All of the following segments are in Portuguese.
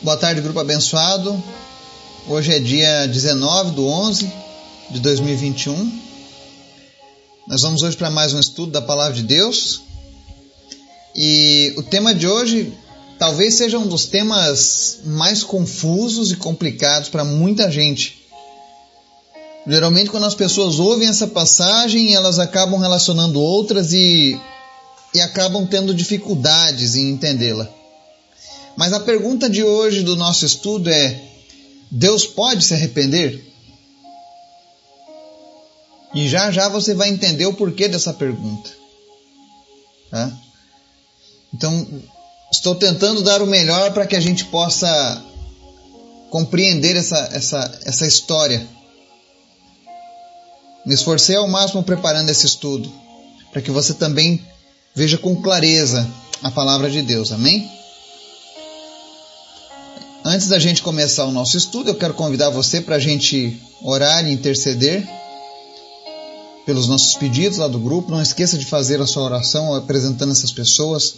Boa tarde, grupo abençoado. Hoje é dia 19 do 11 de 2021. Nós vamos hoje para mais um estudo da Palavra de Deus. E o tema de hoje talvez seja um dos temas mais confusos e complicados para muita gente. Geralmente, quando as pessoas ouvem essa passagem, elas acabam relacionando outras e, e acabam tendo dificuldades em entendê-la. Mas a pergunta de hoje do nosso estudo é: Deus pode se arrepender? E já já você vai entender o porquê dessa pergunta. Tá? Então, estou tentando dar o melhor para que a gente possa compreender essa, essa, essa história. Me esforcei ao máximo preparando esse estudo, para que você também veja com clareza a palavra de Deus. Amém? Antes da gente começar o nosso estudo, eu quero convidar você para a gente orar e interceder pelos nossos pedidos lá do grupo. Não esqueça de fazer a sua oração apresentando essas pessoas.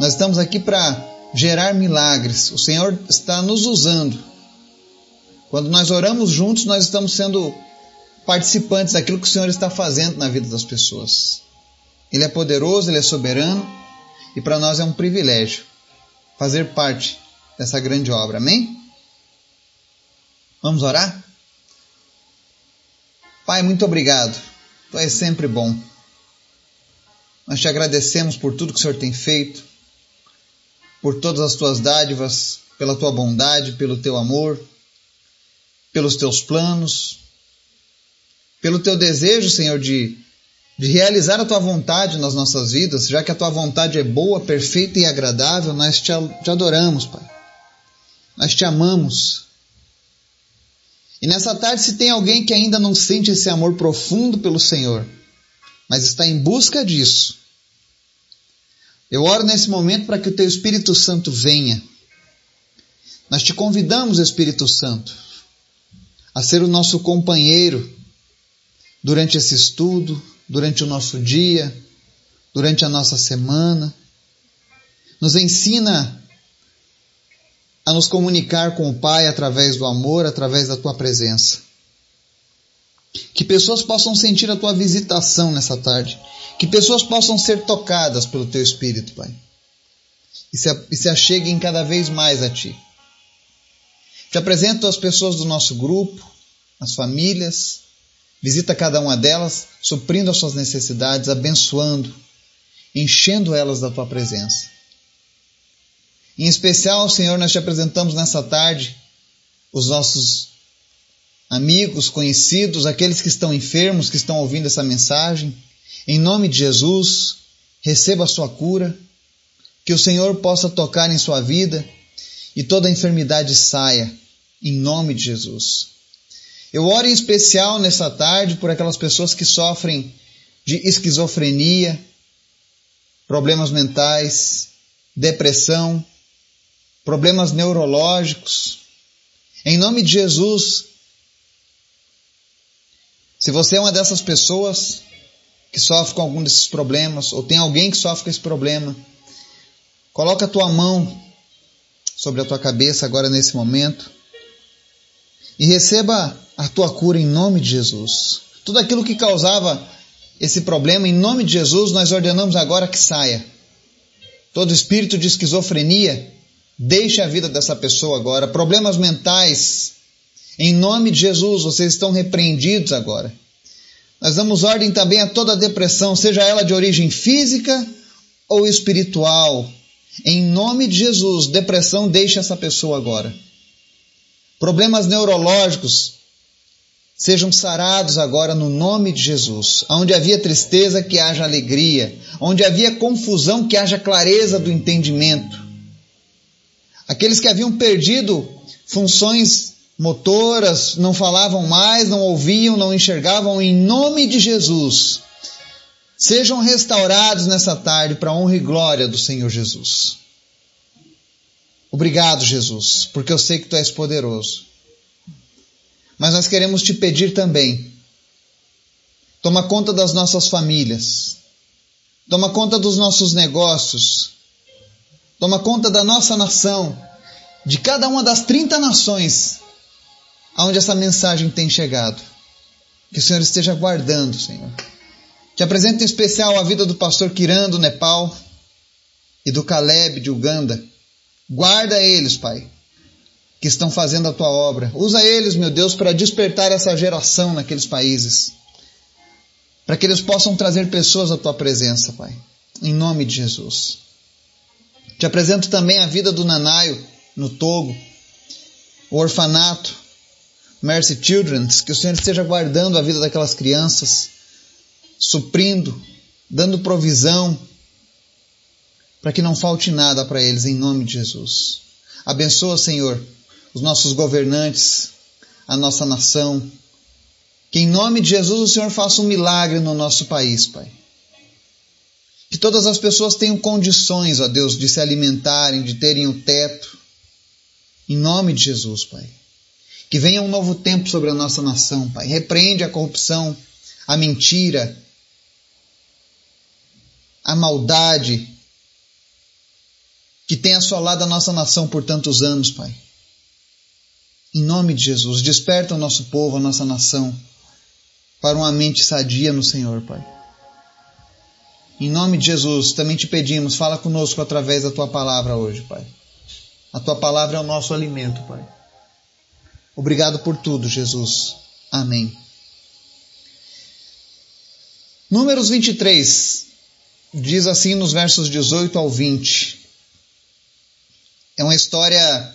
Nós estamos aqui para gerar milagres. O Senhor está nos usando. Quando nós oramos juntos, nós estamos sendo participantes daquilo que o Senhor está fazendo na vida das pessoas. Ele é poderoso, ele é soberano e para nós é um privilégio fazer parte dessa grande obra. Amém? Vamos orar? Pai, muito obrigado. Tu és sempre bom. Nós te agradecemos por tudo que o Senhor tem feito, por todas as tuas dádivas, pela tua bondade, pelo teu amor, pelos teus planos, pelo teu desejo, Senhor, de, de realizar a tua vontade nas nossas vidas, já que a tua vontade é boa, perfeita e agradável, nós te, te adoramos, Pai. Nós te amamos. E nessa tarde, se tem alguém que ainda não sente esse amor profundo pelo Senhor, mas está em busca disso, eu oro nesse momento para que o teu Espírito Santo venha. Nós te convidamos, Espírito Santo, a ser o nosso companheiro durante esse estudo, durante o nosso dia, durante a nossa semana. Nos ensina a nos comunicar com o Pai através do amor, através da tua presença. Que pessoas possam sentir a tua visitação nessa tarde. Que pessoas possam ser tocadas pelo teu Espírito, Pai. E se, e se acheguem cada vez mais a ti. Te apresento as pessoas do nosso grupo, as famílias. Visita cada uma delas, suprindo as suas necessidades, abençoando, enchendo elas da tua presença. Em especial, Senhor, nós te apresentamos nessa tarde os nossos amigos, conhecidos, aqueles que estão enfermos, que estão ouvindo essa mensagem. Em nome de Jesus, receba a sua cura, que o Senhor possa tocar em sua vida e toda enfermidade saia, em nome de Jesus. Eu oro em especial nessa tarde por aquelas pessoas que sofrem de esquizofrenia, problemas mentais, depressão, problemas neurológicos. Em nome de Jesus, se você é uma dessas pessoas que sofre com algum desses problemas, ou tem alguém que sofre com esse problema, coloca a tua mão sobre a tua cabeça agora nesse momento e receba a tua cura em nome de Jesus. Tudo aquilo que causava esse problema, em nome de Jesus, nós ordenamos agora que saia. Todo espírito de esquizofrenia, Deixe a vida dessa pessoa agora. Problemas mentais, em nome de Jesus, vocês estão repreendidos agora. Nós damos ordem também a toda depressão, seja ela de origem física ou espiritual. Em nome de Jesus, depressão, deixe essa pessoa agora. Problemas neurológicos, sejam sarados agora no nome de Jesus. Onde havia tristeza, que haja alegria. Onde havia confusão, que haja clareza do entendimento. Aqueles que haviam perdido funções motoras, não falavam mais, não ouviam, não enxergavam, em nome de Jesus, sejam restaurados nessa tarde para a honra e glória do Senhor Jesus. Obrigado, Jesus, porque eu sei que tu és poderoso. Mas nós queremos te pedir também, toma conta das nossas famílias, toma conta dos nossos negócios, Toma conta da nossa nação. de cada uma das 30 nações aonde essa mensagem tem chegado. Que o Senhor esteja guardando, Senhor. Te apresento em especial a vida do pastor Kiran do Nepal e do Caleb de Uganda. Guarda eles, Pai, que estão fazendo a tua obra. Usa eles, meu Deus, para despertar essa geração naqueles países. Para que eles possam trazer pessoas à tua presença, Pai. Em nome de Jesus. Te apresento também a vida do Nanaio no Togo, o orfanato, Mercy Children's, que o Senhor esteja guardando a vida daquelas crianças, suprindo, dando provisão, para que não falte nada para eles, em nome de Jesus. Abençoa, Senhor, os nossos governantes, a nossa nação. Que em nome de Jesus o Senhor faça um milagre no nosso país, Pai. Que todas as pessoas tenham condições, ó Deus, de se alimentarem, de terem o teto. Em nome de Jesus, Pai. Que venha um novo tempo sobre a nossa nação, Pai. Repreende a corrupção, a mentira, a maldade que tem assolado a nossa nação por tantos anos, Pai. Em nome de Jesus, desperta o nosso povo, a nossa nação, para uma mente sadia no Senhor, Pai. Em nome de Jesus, também te pedimos, fala conosco através da tua palavra hoje, Pai. A tua palavra é o nosso alimento, Pai. Obrigado por tudo, Jesus. Amém. Números 23 diz assim nos versos 18 ao 20. É uma história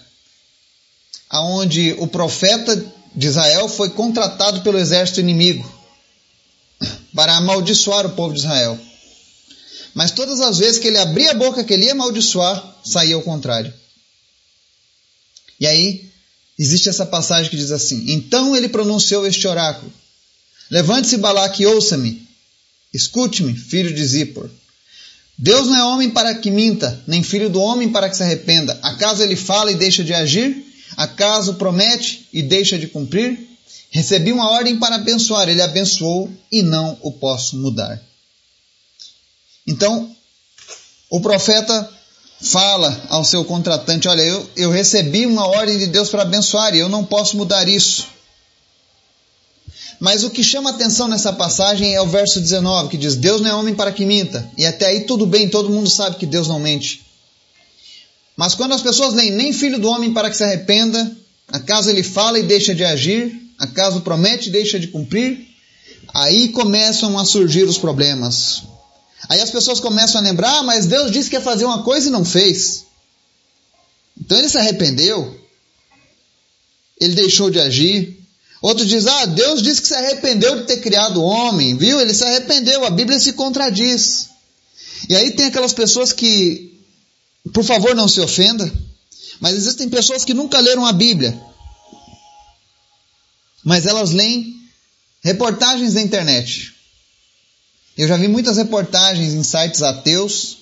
aonde o profeta de Israel foi contratado pelo exército inimigo para amaldiçoar o povo de Israel. Mas todas as vezes que ele abria a boca que ele ia amaldiçoar, saía ao contrário. E aí, existe essa passagem que diz assim: Então ele pronunciou este oráculo: Levante-se, Balaque, ouça-me. Escute-me, filho de Zippor. Deus não é homem para que minta, nem filho do homem para que se arrependa. Acaso ele fala e deixa de agir? Acaso promete e deixa de cumprir? Recebi uma ordem para abençoar, ele abençoou e não o posso mudar. Então, o profeta fala ao seu contratante: Olha, eu, eu recebi uma ordem de Deus para abençoar e eu não posso mudar isso. Mas o que chama atenção nessa passagem é o verso 19, que diz: Deus não é homem para que minta. E até aí tudo bem, todo mundo sabe que Deus não mente. Mas quando as pessoas leem nem filho do homem para que se arrependa, acaso ele fala e deixa de agir, acaso promete e deixa de cumprir, aí começam a surgir os problemas. Aí as pessoas começam a lembrar, ah, mas Deus disse que ia fazer uma coisa e não fez. Então ele se arrependeu, ele deixou de agir. Outro diz, ah, Deus disse que se arrependeu de ter criado o homem, viu? Ele se arrependeu, a Bíblia se contradiz. E aí tem aquelas pessoas que, por favor, não se ofenda, mas existem pessoas que nunca leram a Bíblia, mas elas leem reportagens da internet. Eu já vi muitas reportagens em sites ateus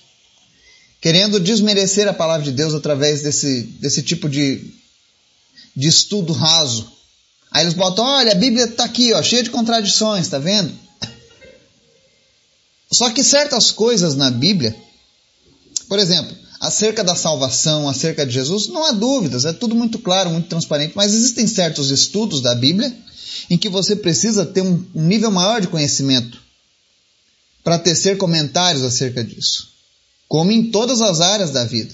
querendo desmerecer a palavra de Deus através desse, desse tipo de, de estudo raso. Aí eles botam, olha, a Bíblia está aqui, ó, cheia de contradições, tá vendo? Só que certas coisas na Bíblia, por exemplo, acerca da salvação, acerca de Jesus, não há dúvidas, é tudo muito claro, muito transparente, mas existem certos estudos da Bíblia em que você precisa ter um, um nível maior de conhecimento para tecer comentários acerca disso, como em todas as áreas da vida.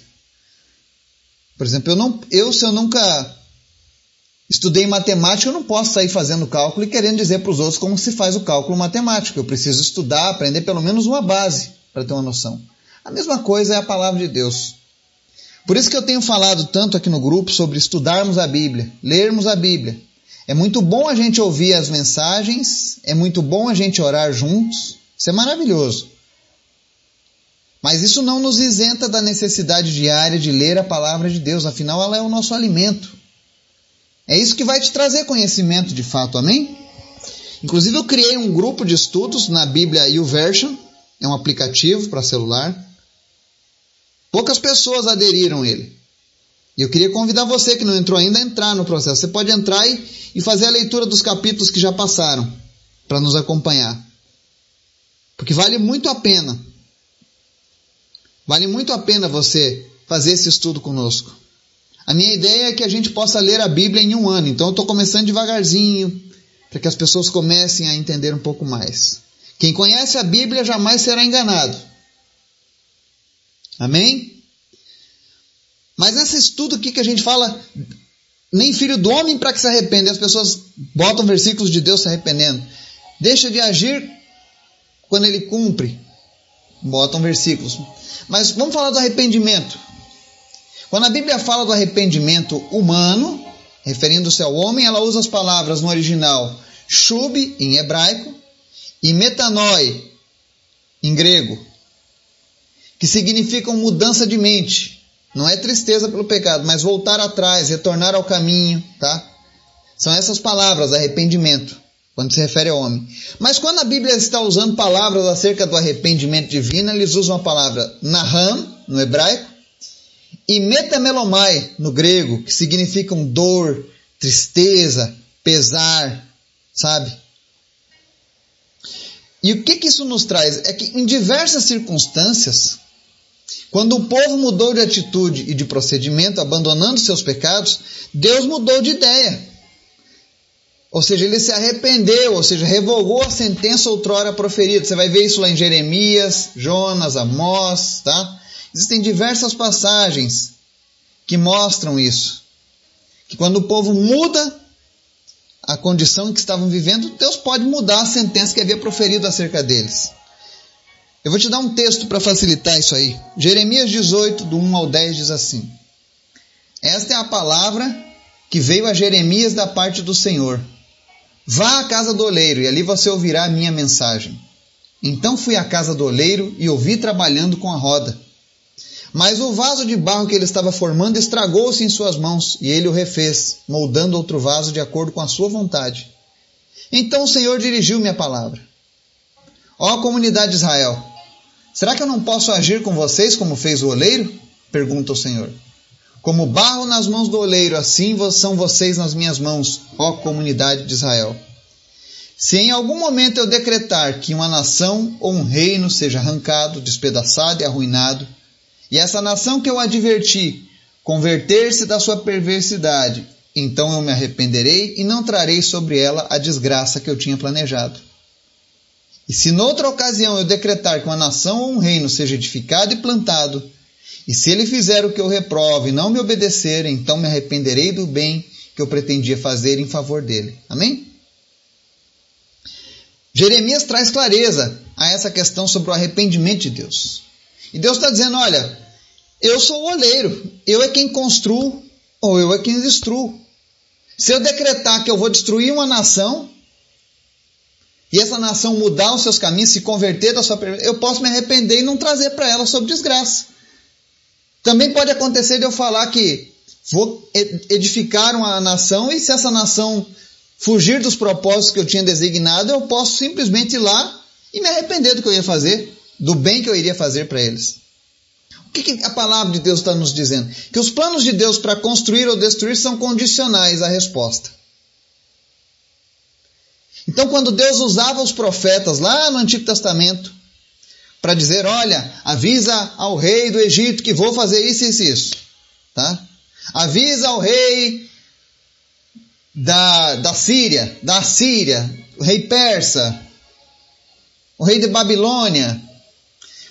Por exemplo, eu, não, eu se eu nunca estudei matemática, eu não posso sair fazendo cálculo e querendo dizer para os outros como se faz o cálculo matemático. Eu preciso estudar, aprender pelo menos uma base para ter uma noção. A mesma coisa é a palavra de Deus. Por isso que eu tenho falado tanto aqui no grupo sobre estudarmos a Bíblia, lermos a Bíblia. É muito bom a gente ouvir as mensagens, é muito bom a gente orar juntos, isso é maravilhoso. Mas isso não nos isenta da necessidade diária de ler a palavra de Deus, afinal, ela é o nosso alimento. É isso que vai te trazer conhecimento de fato, amém? Inclusive, eu criei um grupo de estudos na Bíblia YouVersion, é um aplicativo para celular. Poucas pessoas aderiram ele. E eu queria convidar você que não entrou ainda a entrar no processo. Você pode entrar e, e fazer a leitura dos capítulos que já passaram, para nos acompanhar. Porque vale muito a pena. Vale muito a pena você fazer esse estudo conosco. A minha ideia é que a gente possa ler a Bíblia em um ano, então eu estou começando devagarzinho, para que as pessoas comecem a entender um pouco mais. Quem conhece a Bíblia jamais será enganado. Amém? Mas nesse estudo aqui que a gente fala, nem filho do homem para que se arrependa, as pessoas botam versículos de Deus se arrependendo. Deixa de agir quando ele cumpre, botam versículos. Mas vamos falar do arrependimento. Quando a Bíblia fala do arrependimento humano, referindo-se ao homem, ela usa as palavras no original shub, em hebraico, e metanoi, em grego, que significam mudança de mente. Não é tristeza pelo pecado, mas voltar atrás, retornar ao caminho, tá? São essas palavras, arrependimento, quando se refere ao homem. Mas quando a Bíblia está usando palavras acerca do arrependimento divino, eles usam a palavra naham, no hebraico, e metamelomai, no grego, que significam dor, tristeza, pesar, sabe? E o que, que isso nos traz? É que em diversas circunstâncias, quando o povo mudou de atitude e de procedimento, abandonando seus pecados, Deus mudou de ideia. Ou seja, ele se arrependeu, ou seja, revogou a sentença outrora proferida. Você vai ver isso lá em Jeremias, Jonas, Amós, tá? Existem diversas passagens que mostram isso. Que quando o povo muda a condição em que estavam vivendo, Deus pode mudar a sentença que havia proferido acerca deles. Eu vou te dar um texto para facilitar isso aí. Jeremias 18, do 1 ao 10, diz assim: Esta é a palavra que veio a Jeremias da parte do Senhor. Vá à casa do oleiro e ali você ouvirá a minha mensagem. Então fui à casa do oleiro e ouvi trabalhando com a roda. Mas o vaso de barro que ele estava formando estragou-se em suas mãos, e ele o refez, moldando outro vaso de acordo com a sua vontade. Então o Senhor dirigiu-me a palavra. Ó comunidade de Israel, será que eu não posso agir com vocês como fez o oleiro? Pergunta o Senhor. Como barro nas mãos do oleiro, assim são vocês nas minhas mãos, ó comunidade de Israel. Se em algum momento eu decretar que uma nação ou um reino seja arrancado, despedaçado e arruinado, e essa nação que eu adverti converter-se da sua perversidade, então eu me arrependerei e não trarei sobre ela a desgraça que eu tinha planejado. E se noutra ocasião eu decretar que uma nação ou um reino seja edificado e plantado, e se ele fizer o que eu reprovo e não me obedecer, então me arrependerei do bem que eu pretendia fazer em favor dele. Amém? Jeremias traz clareza a essa questão sobre o arrependimento de Deus. E Deus está dizendo: olha, eu sou o oleiro, eu é quem construo ou eu é quem destruo. Se eu decretar que eu vou destruir uma nação, e essa nação mudar os seus caminhos, se converter da sua eu posso me arrepender e não trazer para ela sobre desgraça. Também pode acontecer de eu falar que vou edificar uma nação e se essa nação fugir dos propósitos que eu tinha designado, eu posso simplesmente ir lá e me arrepender do que eu ia fazer, do bem que eu iria fazer para eles. O que, que a palavra de Deus está nos dizendo? Que os planos de Deus para construir ou destruir são condicionais à resposta. Então, quando Deus usava os profetas lá no Antigo Testamento para dizer: Olha, avisa ao rei do Egito que vou fazer isso, isso, isso. Tá? Avisa ao rei da, da Síria, da Síria, o rei persa, o rei de Babilônia,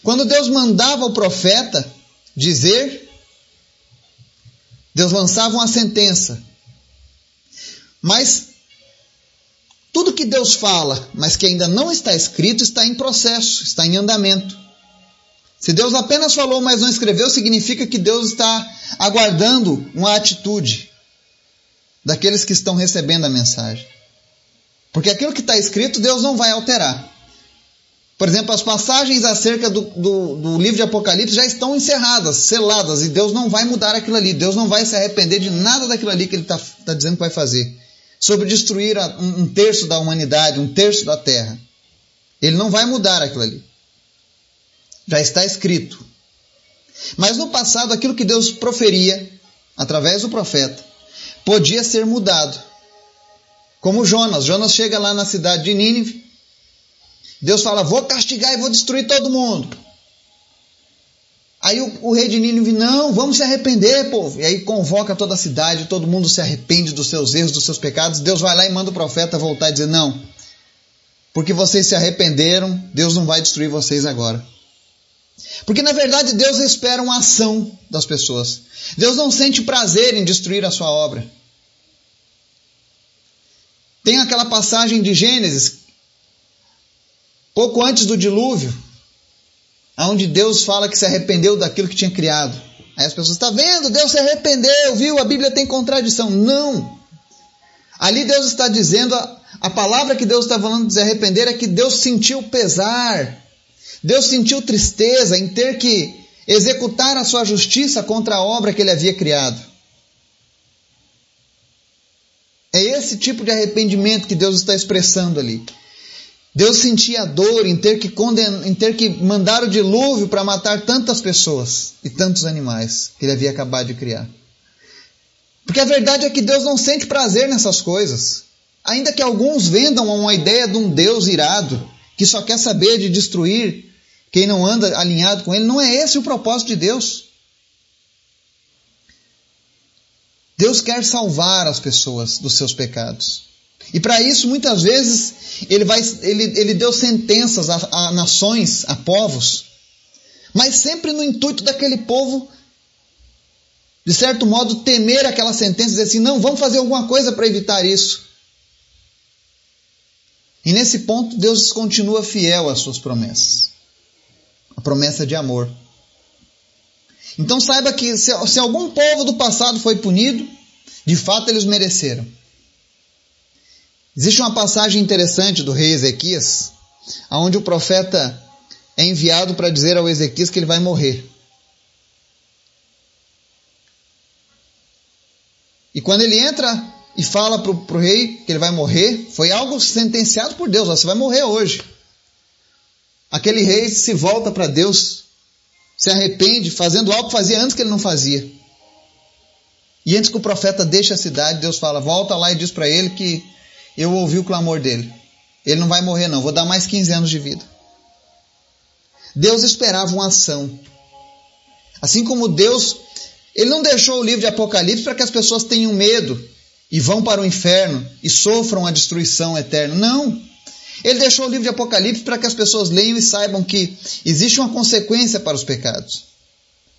quando Deus mandava o profeta dizer, Deus lançava uma sentença. Mas tudo que Deus fala, mas que ainda não está escrito, está em processo, está em andamento. Se Deus apenas falou, mas não escreveu, significa que Deus está aguardando uma atitude daqueles que estão recebendo a mensagem. Porque aquilo que está escrito, Deus não vai alterar. Por exemplo, as passagens acerca do, do, do, livro de Apocalipse já estão encerradas, seladas, e Deus não vai mudar aquilo ali. Deus não vai se arrepender de nada daquilo ali que Ele está tá dizendo que vai fazer. Sobre destruir um, terço da humanidade, um terço da terra. Ele não vai mudar aquilo ali. Já está escrito. Mas no passado, aquilo que Deus proferia, através do profeta, podia ser mudado. Como Jonas. Jonas chega lá na cidade de Nínive Deus fala: vou castigar e vou destruir todo mundo. Aí o, o, rei de Nínive, não, vamos se arrepender, povo. E aí convoca toda a cidade, todo mundo se arrepende dos seus erros, dos seus pecados. Deus vai lá e manda o profeta voltar e dizer: não, porque vocês se arrependeram, Deus não vai destruir vocês agora. Porque na verdade Deus espera uma ação das pessoas. Deus não sente prazer em destruir a sua obra. Tem aquela passagem de Gênesis, pouco antes do dilúvio, onde Deus fala que se arrependeu daquilo que tinha criado. Aí as pessoas, está vendo? Deus se arrependeu, viu? A Bíblia tem contradição. Não! Ali Deus está dizendo, a, a palavra que Deus está falando de se arrepender é que Deus sentiu pesar Deus sentiu tristeza em ter que executar a sua justiça contra a obra que ele havia criado. É esse tipo de arrependimento que Deus está expressando ali. Deus sentia dor em ter que, conden... em ter que mandar o dilúvio para matar tantas pessoas e tantos animais que ele havia acabado de criar. Porque a verdade é que Deus não sente prazer nessas coisas. Ainda que alguns vendam uma ideia de um Deus irado, que só quer saber de destruir quem não anda alinhado com Ele, não é esse o propósito de Deus. Deus quer salvar as pessoas dos seus pecados. E para isso, muitas vezes, ele, vai, ele, ele deu sentenças a, a nações, a povos, mas sempre no intuito daquele povo, de certo modo, temer aquela sentença e dizer assim: não, vamos fazer alguma coisa para evitar isso. E nesse ponto, Deus continua fiel às suas promessas a promessa de amor. Então saiba que se, se algum povo do passado foi punido, de fato eles mereceram. Existe uma passagem interessante do rei Ezequias, onde o profeta é enviado para dizer ao Ezequias que ele vai morrer. E quando ele entra e fala para o rei que ele vai morrer, foi algo sentenciado por Deus: você vai morrer hoje. Aquele rei se volta para Deus, se arrepende, fazendo algo que fazia antes que ele não fazia. E antes que o profeta deixe a cidade, Deus fala: volta lá e diz para ele que eu ouvi o clamor dele. Ele não vai morrer, não, vou dar mais 15 anos de vida. Deus esperava uma ação. Assim como Deus, ele não deixou o livro de Apocalipse para que as pessoas tenham medo e vão para o inferno e sofram a destruição eterna. Não. Ele deixou o livro de Apocalipse para que as pessoas leiam e saibam que existe uma consequência para os pecados.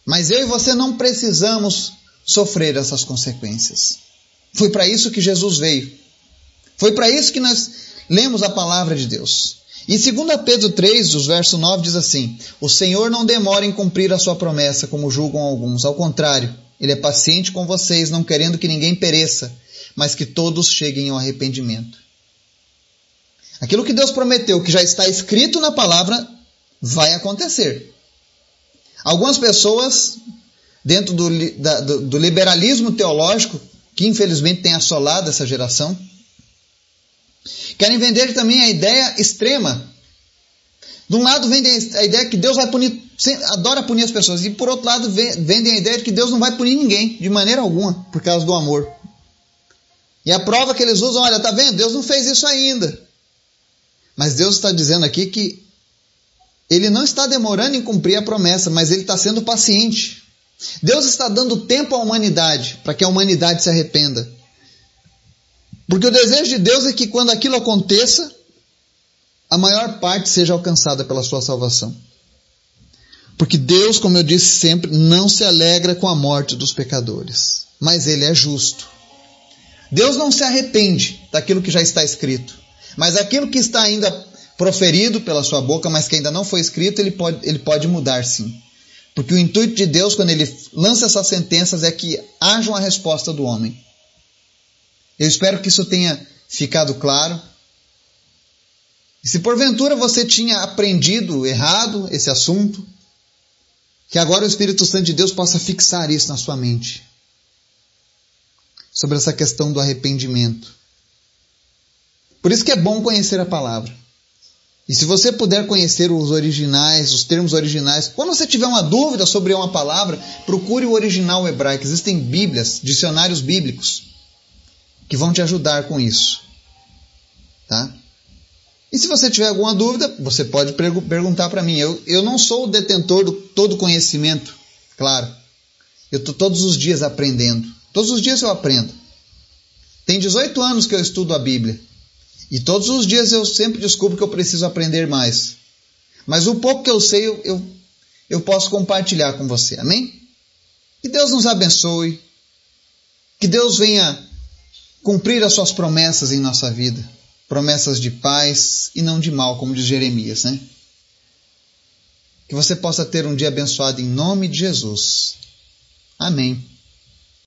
Mas eu e você não precisamos sofrer essas consequências. Foi para isso que Jesus veio. Foi para isso que nós lemos a palavra de Deus. E 2 Pedro 3, os verso 9 diz assim: O Senhor não demora em cumprir a sua promessa, como julgam alguns. Ao contrário, ele é paciente com vocês, não querendo que ninguém pereça, mas que todos cheguem ao arrependimento. Aquilo que Deus prometeu, que já está escrito na palavra, vai acontecer. Algumas pessoas, dentro do, da, do, do liberalismo teológico, que infelizmente tem assolado essa geração, querem vender também a ideia extrema. De um lado vendem a ideia que Deus vai punir, adora punir as pessoas, e por outro lado vendem a ideia de que Deus não vai punir ninguém, de maneira alguma, por causa do amor. E a prova que eles usam, olha, tá vendo? Deus não fez isso ainda. Mas Deus está dizendo aqui que ele não está demorando em cumprir a promessa, mas ele está sendo paciente. Deus está dando tempo à humanidade para que a humanidade se arrependa. Porque o desejo de Deus é que quando aquilo aconteça, a maior parte seja alcançada pela sua salvação. Porque Deus, como eu disse sempre, não se alegra com a morte dos pecadores, mas Ele é justo. Deus não se arrepende daquilo que já está escrito. Mas aquilo que está ainda proferido pela sua boca, mas que ainda não foi escrito, ele pode, ele pode mudar sim. Porque o intuito de Deus, quando ele lança essas sentenças, é que haja uma resposta do homem. Eu espero que isso tenha ficado claro. E se porventura você tinha aprendido errado esse assunto, que agora o Espírito Santo de Deus possa fixar isso na sua mente. Sobre essa questão do arrependimento. Por isso que é bom conhecer a palavra. E se você puder conhecer os originais, os termos originais, quando você tiver uma dúvida sobre uma palavra, procure o original hebraico. Existem bíblias, dicionários bíblicos, que vão te ajudar com isso. Tá? E se você tiver alguma dúvida, você pode perguntar para mim. Eu, eu não sou o detentor do todo conhecimento, claro. Eu estou todos os dias aprendendo. Todos os dias eu aprendo. Tem 18 anos que eu estudo a Bíblia. E todos os dias eu sempre descubro que eu preciso aprender mais. Mas o pouco que eu sei, eu, eu, eu posso compartilhar com você. Amém? Que Deus nos abençoe. Que Deus venha cumprir as suas promessas em nossa vida. Promessas de paz e não de mal, como diz Jeremias, né? Que você possa ter um dia abençoado em nome de Jesus. Amém.